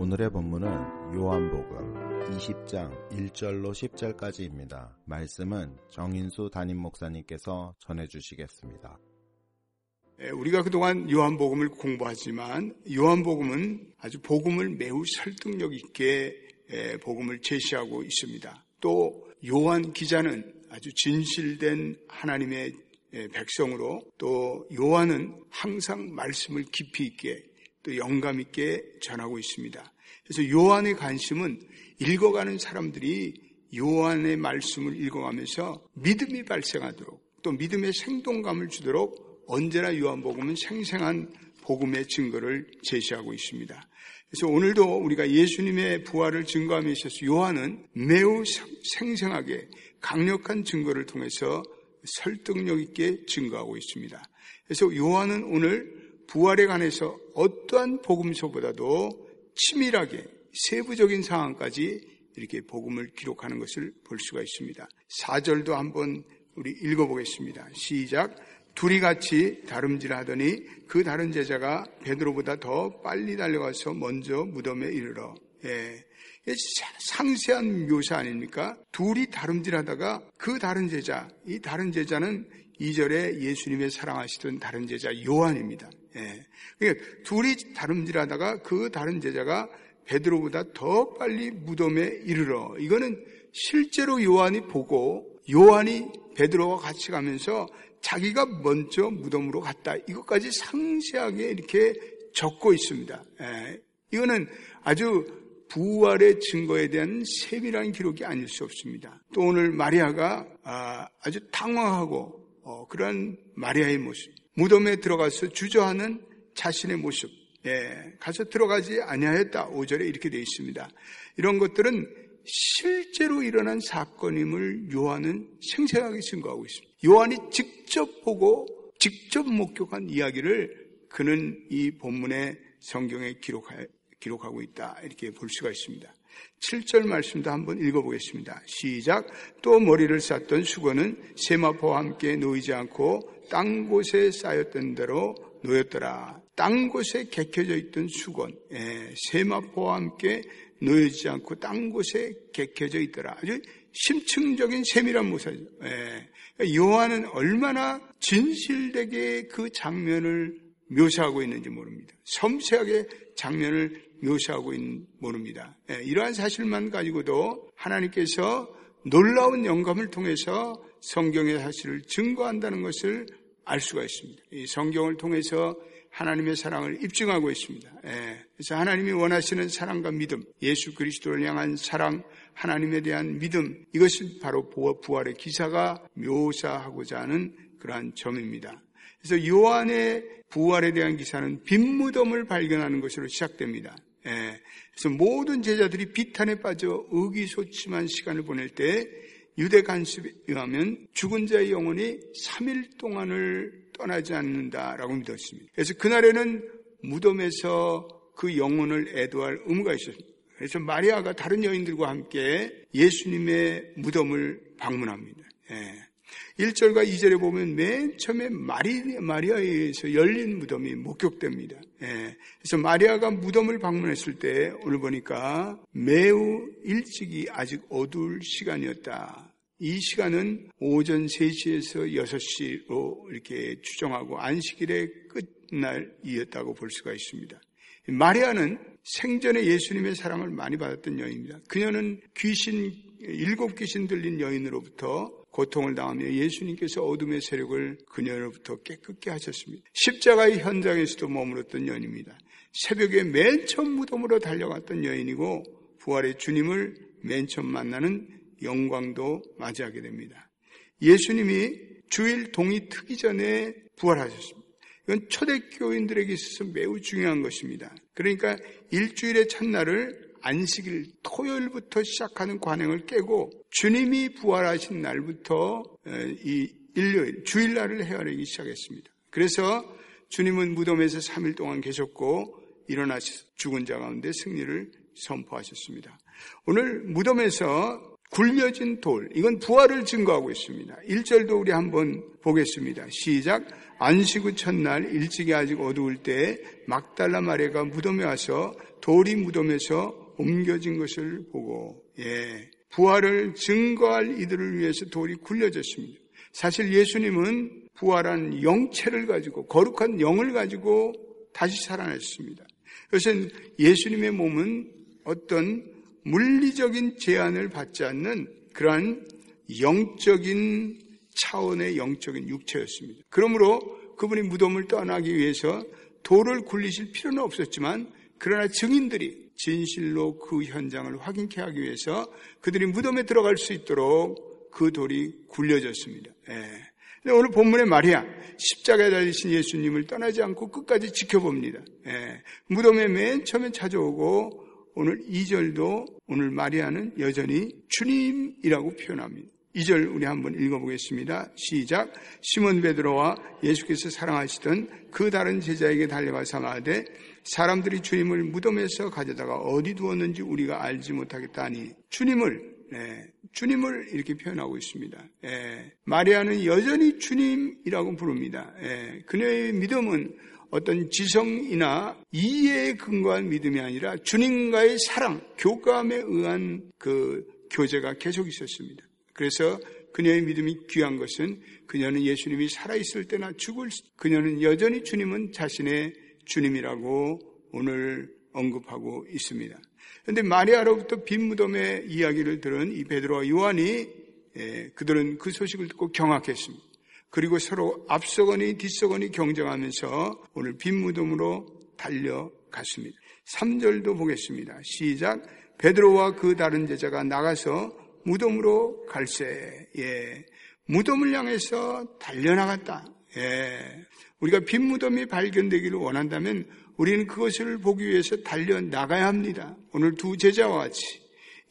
오늘의 본문은 요한복음 20장 1절로 10절까지입니다. 말씀은 정인수 담임 목사님께서 전해주시겠습니다. 예, 우리가 그동안 요한복음을 공부하지만 요한복음은 아주 복음을 매우 설득력 있게 예, 복음을 제시하고 있습니다. 또 요한 기자는 아주 진실된 하나님의 예, 백성으로 또 요한은 항상 말씀을 깊이 있게 또 영감 있게 전하고 있습니다. 그래서 요한의 관심은 읽어가는 사람들이 요한의 말씀을 읽어가면서 믿음이 발생하도록 또 믿음의 생동감을 주도록 언제나 요한복음은 생생한 복음의 증거를 제시하고 있습니다. 그래서 오늘도 우리가 예수님의 부활을 증거함에 있어서 요한은 매우 생생하게 강력한 증거를 통해서 설득력 있게 증거하고 있습니다. 그래서 요한은 오늘 부활에 관해서 어떠한 복음서보다도 치밀하게 세부적인 상황까지 이렇게 복음을 기록하는 것을 볼 수가 있습니다. 4절도 한번 우리 읽어보겠습니다. 시작. 둘이 같이 다름질하더니 그 다른 제자가 베드로보다 더 빨리 달려가서 먼저 무덤에 이르러 예. 상세한 묘사 아닙니까? 둘이 다름질하다가 그 다른 제자, 이 다른 제자는 2절에 예수님의 사랑하시던 다른 제자 요한입니다. 예. 그러니까 둘이 다름질하다가 그 다른 제자가 베드로보다 더 빨리 무덤에 이르러 이거는 실제로 요한이 보고 요한이 베드로와 같이 가면서 자기가 먼저 무덤으로 갔다. 이것까지 상세하게 이렇게 적고 있습니다. 예. 이거는 아주 부활의 증거에 대한 세밀한 기록이 아닐 수 없습니다. 또 오늘 마리아가 아, 아주 당황하고 어, 그런 마리아의 모습, 무덤에 들어가서 주저하는 자신의 모습, 예, 가서 들어가지 아니하였다. 5절에 이렇게 되어 있습니다. 이런 것들은 실제로 일어난 사건임을 요한은 생생하게 증거하고 있습니다. 요한이 직접 보고 직접 목격한 이야기를 그는 이 본문의 성경에 기록하, 기록하고 있다. 이렇게 볼 수가 있습니다. 7절 말씀도 한번 읽어보겠습니다. 시작. 또 머리를 쌌던 수건은 세마포와 함께 놓이지 않고 땅 곳에 쌓였던 대로 놓였더라. 땅 곳에 객혀져 있던 수건, 예, 세마포와 함께 놓이지 않고 땅 곳에 객혀져 있더라. 아주 심층적인 세밀한 모사죠. 예. 요한은 얼마나 진실되게 그 장면을 묘사하고 있는지 모릅니다. 섬세하게 장면을 묘사하고 있는 모릅니다. 예, 이러한 사실만 가지고도 하나님께서 놀라운 영감을 통해서 성경의 사실을 증거한다는 것을 알 수가 있습니다. 이 성경을 통해서 하나님의 사랑을 입증하고 있습니다. 예, 그래서 하나님이 원하시는 사랑과 믿음, 예수 그리스도를 향한 사랑, 하나님에 대한 믿음, 이것이 바로 부활의 기사가 묘사하고자 하는 그러한 점입니다. 그래서 요한의 부활에 대한 기사는 빈 무덤을 발견하는 것으로 시작됩니다. 예, 그래서 모든 제자들이 비탄에 빠져 의기소침한 시간을 보낼 때 유대 간섭에 의하면 죽은 자의 영혼이 3일 동안을 떠나지 않는다라고 믿었습니다. 그래서 그날에는 무덤에서 그 영혼을 애도할 의무가 있었습니다. 그래서 마리아가 다른 여인들과 함께 예수님의 무덤을 방문합니다. 예. 1절과 2절에 보면 맨 처음에 마리, 마리아에 의해서 열린 무덤이 목격됩니다. 예. 그래서 마리아가 무덤을 방문했을 때 오늘 보니까 매우 일찍이 아직 어두울 시간이었다. 이 시간은 오전 3시에서 6시로 이렇게 추정하고 안식일의 끝날이었다고 볼 수가 있습니다. 마리아는 생전에 예수님의 사랑을 많이 받았던 여인입니다. 그녀는 귀신, 일곱 귀신 들린 여인으로부터 고통을 당하며 예수님께서 어둠의 세력을 그녀로부터 깨끗게 하셨습니다. 십자가의 현장에서도 머물렀던 여인입니다. 새벽에 맨 처음 무덤으로 달려갔던 여인이고 부활의 주님을 맨 처음 만나는 영광도 맞이하게 됩니다. 예수님이 주일 동이 트기 전에 부활하셨습니다. 이건 초대교인들에게 있어서 매우 중요한 것입니다. 그러니까 일주일의 첫날을 안식일 토요일부터 시작하는 관행을 깨고 주님이 부활하신 날부터 이 일요일 주일날을 헤아리기 시작했습니다. 그래서 주님은 무덤에서 3일 동안 계셨고 일어나셔 죽은 자 가운데 승리를 선포하셨습니다. 오늘 무덤에서 굴려진 돌, 이건 부활을 증거하고 있습니다. 1절도 우리 한번 보겠습니다. 시작. 안식 후 첫날 일찍이 아직 어두울 때 막달라 마리가 무덤에 와서 돌이 무덤에서 옮겨진 것을 보고, 예. 부활을 증거할 이들을 위해서 돌이 굴려졌습니다. 사실 예수님은 부활한 영체를 가지고, 거룩한 영을 가지고 다시 살아났습니다. 그것은 예수님의 몸은 어떤 물리적인 제한을 받지 않는 그러한 영적인 차원의 영적인 육체였습니다. 그러므로 그분이 무덤을 떠나기 위해서 돌을 굴리실 필요는 없었지만 그러나 증인들이 진실로 그 현장을 확인케 하기 위해서 그들이 무덤에 들어갈 수 있도록 그 돌이 굴려졌습니다. 예. 오늘 본문의 말이야. 십자가에 달리신 예수님을 떠나지 않고 끝까지 지켜봅니다. 예. 무덤에 맨 처음에 찾아오고 오늘 2절도 오늘 마리아는 여전히 주님이라고 표현합니다. 2절 우리 한번 읽어보겠습니다. 시작. 시몬 베드로와 예수께서 사랑하시던 그 다른 제자에게 달려가서 말하되 사람들이 주님을 무덤에서 가져다가 어디 두었는지 우리가 알지 못하겠다니 주님을 네, 주님을 이렇게 표현하고 있습니다. 예, 마리아는 여전히 주님이라고 부릅니다. 예, 그녀의 믿음은 어떤 지성이나 이해에 근거한 믿음이 아니라 주님과의 사랑, 교감에 의한 그 교제가 계속 있었습니다. 그래서 그녀의 믿음이 귀한 것은 그녀는 예수님이 살아있을 때나 죽을 그녀는 여전히 주님은 자신의 주님이라고 오늘 언급하고 있습니다. 그런데 마리아로부터 빈 무덤의 이야기를 들은 이 베드로와 요한이 예, 그들은 그 소식을 듣고 경악했습니다. 그리고 서로 앞서거니 뒤서거니 경쟁하면서 오늘 빈 무덤으로 달려갔습니다. 3절도 보겠습니다. 시작. 베드로와 그 다른 제자가 나가서 무덤으로 갈세. 예. 무덤을 향해서 달려나갔다. 예. 우리가 빈 무덤이 발견되기를 원한다면 우리는 그것을 보기 위해서 달려 나가야 합니다. 오늘 두 제자와 같이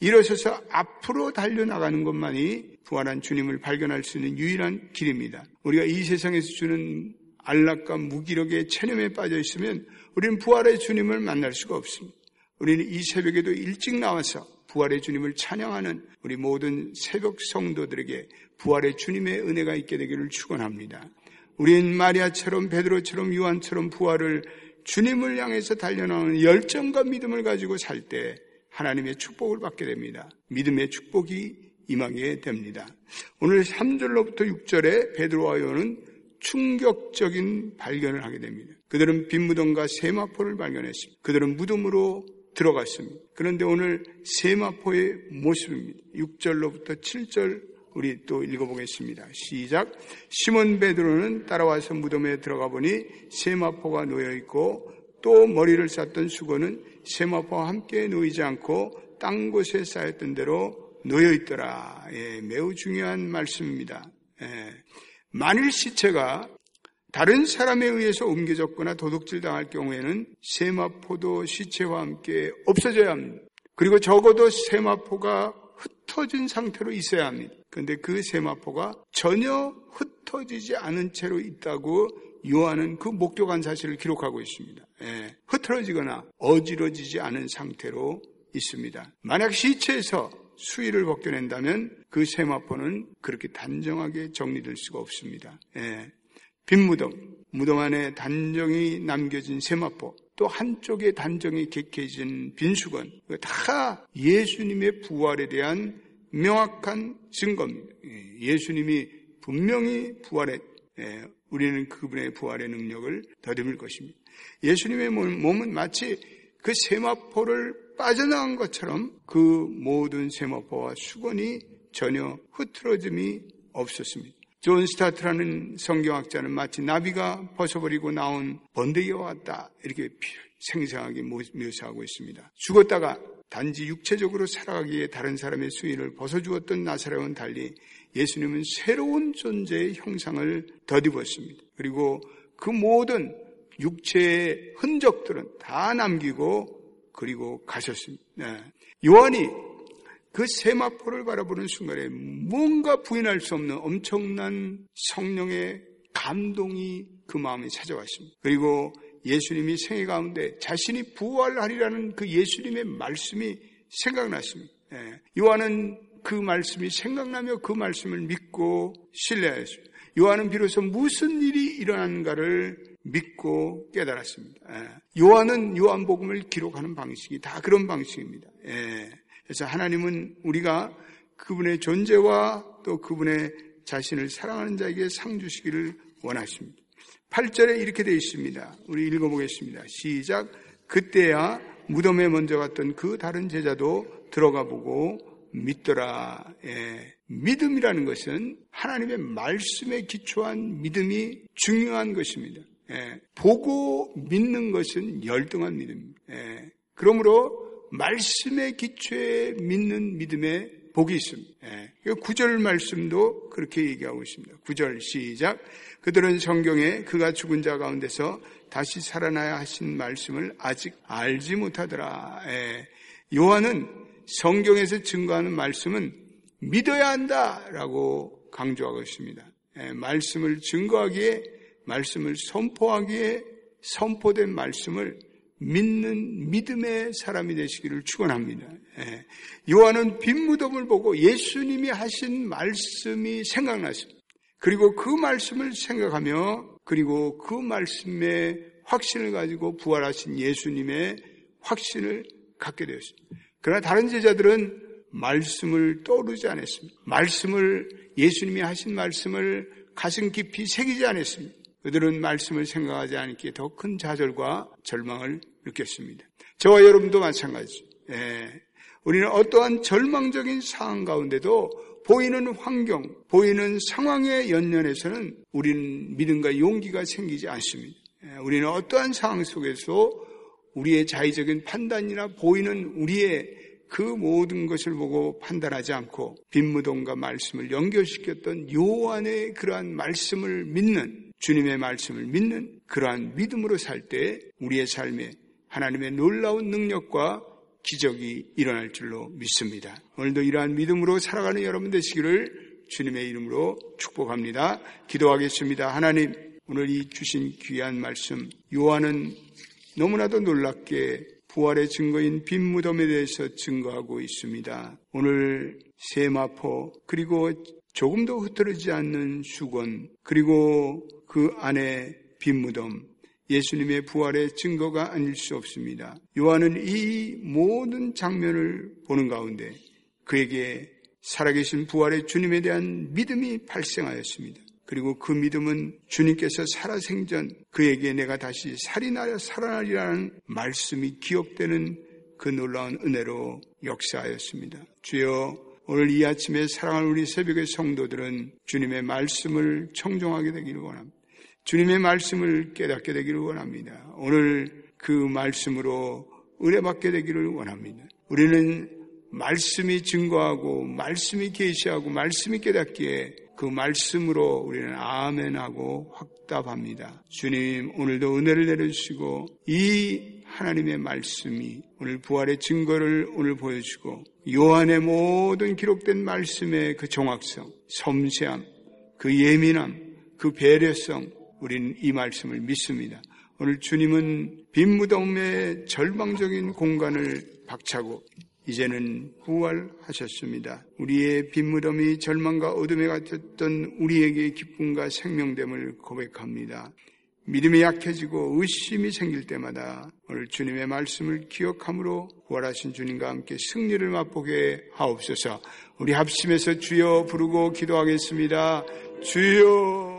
일어서서 앞으로 달려 나가는 것만이 부활한 주님을 발견할 수 있는 유일한 길입니다. 우리가 이 세상에서 주는 안락과 무기력의 체념에 빠져 있으면 우리는 부활의 주님을 만날 수가 없습니다. 우리는 이 새벽에도 일찍 나와서 부활의 주님을 찬양하는 우리 모든 새벽 성도들에게 부활의 주님의 은혜가 있게 되기를 축원합니다. 우리는 마리아처럼 베드로처럼 요한처럼 부활을 주님을 향해서 달려나오는 열정과 믿음을 가지고 살 때 하나님의 축복을 받게 됩니다. 믿음의 축복이 임하게 됩니다. 오늘 3절로부터 6절에 베드로와 요는 충격적인 발견을 하게 됩니다. 그들은 빈무덤과 세마포를 발견했습니다. 그들은 무덤으로 들어갔습니다. 그런데 오늘 세마포의 모습입니다. 6절로부터 7절 우리 또 읽어보겠습니다. 시작. 시몬 베드로는 따라와서 무덤에 들어가 보니 세마포가 놓여 있고 또 머리를 쌌던 수건은 세마포와 함께 놓이지 않고 땅 곳에 쌓였던 대로 놓여 있더라. 예, 매우 중요한 말씀입니다. 예, 만일 시체가 다른 사람에 의해서 옮겨졌거나 도둑질 당할 경우에는 세마포도 시체와 함께 없어져야 합니다. 그리고 적어도 세마포가 흩어진 상태로 있어야 합니다. 그런데 그 세마포가 전혀 흩어지지 않은 채로 있다고 요한은 그 목격한 사실을 기록하고 있습니다. 예, 흐트러지거나 어지러지지 않은 상태로 있습니다. 만약 시체에서 수위를 벗겨낸다면 그 세마포는 그렇게 단정하게 정리될 수가 없습니다. 예, 빈 무덤, 무덤 안에 단정히 남겨진 세마포, 또 한쪽에 단정히 객해진 빈수건, 다 예수님의 부활에 대한 명확한 증거입니다. 예, 예수님이 분명히 부활했, 예, 우리는 그분의 부활의 능력을 더듬을 것입니다. 예수님의 몸은 마치 그 세마포를 빠져나간 것처럼 그 모든 세마포와 수건이 전혀 흐트러짐이 없었습니다. 존 스토트라는 성경학자는 마치 나비가 벗어버리고 나온 번데기와 같다 이렇게 생생하게 묘사하고 있습니다. 죽었다가 단지 육체적으로 살아났기에 다른 사람의 수의를 벗겨주었던 나사로와는 달리 예수님은 새로운 존재의 형상을 덧입었습니다. 그리고 그 모든 육체의 흔적들은 다 남기고 그리고 가셨습니다. 네. 요한이 그 세마포를 바라보는 순간에 뭔가 부인할 수 없는 엄청난 성령의 감동이 그 마음에 찾아왔습니다. 그리고 예수님이 생애 가운데 자신이 부활하리라는 그 예수님의 말씀이 생각났습니다. 예. 요한은 그 말씀이 생각나며 그 말씀을 믿고 신뢰하였습니다. 요한은 비로소 무슨 일이 일어난가를 믿고 깨달았습니다. 예. 요한은 요한복음을 기록하는 방식이 다 그런 방식입니다. 예. 그래서 하나님은 우리가 그분의 존재와 또 그분의 자신을 사랑하는 자에게 상 주시기를 원하십니다. 8절에 이렇게 되어 있습니다. 우리 읽어보겠습니다. 시작. 그때야 무덤에 먼저 갔던 그 다른 제자도 들어가 보고 믿더라. 예. 믿음이라는 것은 하나님의 말씀에 기초한 믿음이 중요한 것입니다. 예. 보고 믿는 것은 열등한 믿음입니다. 예. 그러므로 말씀에 기초해 믿는 믿음에 복이 있습니다. 예. 9절 말씀도 그렇게 얘기하고 있습니다. 9절 시작. 그들은 성경에 그가 죽은 자 가운데서 다시 살아나야 하신 말씀을 아직 알지 못하더라. 예. 요한은 성경에서 증거하는 말씀은 믿어야 한다라고 강조하고 있습니다. 예. 말씀을 증거하기에, 말씀을 선포하기에 선포된 말씀을 믿는 믿음의 사람이 되시기를 축원합니다. 예. 요한은 빈 무덤을 보고 예수님이 하신 말씀이 생각났습니다. 그리고 그 말씀을 생각하며 그리고 그 말씀의 확신을 가지고 부활하신 예수님의 확신을 갖게 되었습니다. 그러나 다른 제자들은 말씀을 떠오르지 않았습니다. 말씀을 예수님이 하신 말씀을 가슴 깊이 새기지 않았습니다. 그들은 말씀을 생각하지 않기에 더 큰 좌절과 절망을 느꼈습니다. 저와 여러분도 마찬가지. 예. 우리는 어떠한 절망적인 상황 가운데도 보이는 환경, 보이는 상황에 연연해서는 우리는 믿음과 용기가 생기지 않습니다. 예. 우리는 어떠한 상황 속에서 우리의 자의적인 판단이나 보이는 우리의 그 모든 것을 보고 판단하지 않고 빈무동과 말씀을 연결시켰던 요한의 그러한 말씀을 믿는 주님의 말씀을 믿는 그러한 믿음으로 살 때 우리의 삶에 하나님의 놀라운 능력과 기적이 일어날 줄로 믿습니다. 오늘도 이러한 믿음으로 살아가는 여러분 되시기를 주님의 이름으로 축복합니다. 기도하겠습니다. 하나님, 오늘 이 주신 귀한 말씀, 요한은 너무나도 놀랍게 부활의 증거인 빈 무덤에 대해서 증거하고 있습니다. 오늘 세마포, 그리고 조금도 흐트러지지 않는 수건, 그리고 그 안에 빈 무덤, 예수님의 부활의 증거가 아닐 수 없습니다. 요한은 이 모든 장면을 보는 가운데 그에게 살아계신 부활의 주님에 대한 믿음이 발생하였습니다. 그리고 그 믿음은 주님께서 살아생전 그에게 내가 다시 살인하여 살아나리라는 말씀이 기억되는 그 놀라운 은혜로 역사하였습니다. 주여 오늘 이 아침에 사랑하는 우리 새벽의 성도들은 주님의 말씀을 청종하게 되기를 원합니다. 주님의 말씀을 깨닫게 되기를 원합니다. 오늘 그 말씀으로 은혜 받게 되기를 원합니다. 우리는 말씀이 증거하고 말씀이 계시하고 말씀이 깨닫기에 그 말씀으로 우리는 아멘하고 확답합니다. 주님 오늘도 은혜를 내려주시고 이 하나님의 말씀이 오늘 부활의 증거를 오늘 보여주고 요한의 모든 기록된 말씀의 그 정확성, 섬세함, 그 예민함, 그 배려성 우리는 이 말씀을 믿습니다. 오늘 주님은 빈 무덤의 절망적인 공간을 박차고 이제는 부활하셨습니다. 우리의 빈 무덤이 절망과 어둠에 갇혔던 우리에게 기쁨과 생명됨을 고백합니다. 믿음이 약해지고 의심이 생길 때마다 오늘 주님의 말씀을 기억함으로 부활하신 주님과 함께 승리를 맛보게 하옵소서. 우리 합심해서 주여 부르고 기도하겠습니다. 주여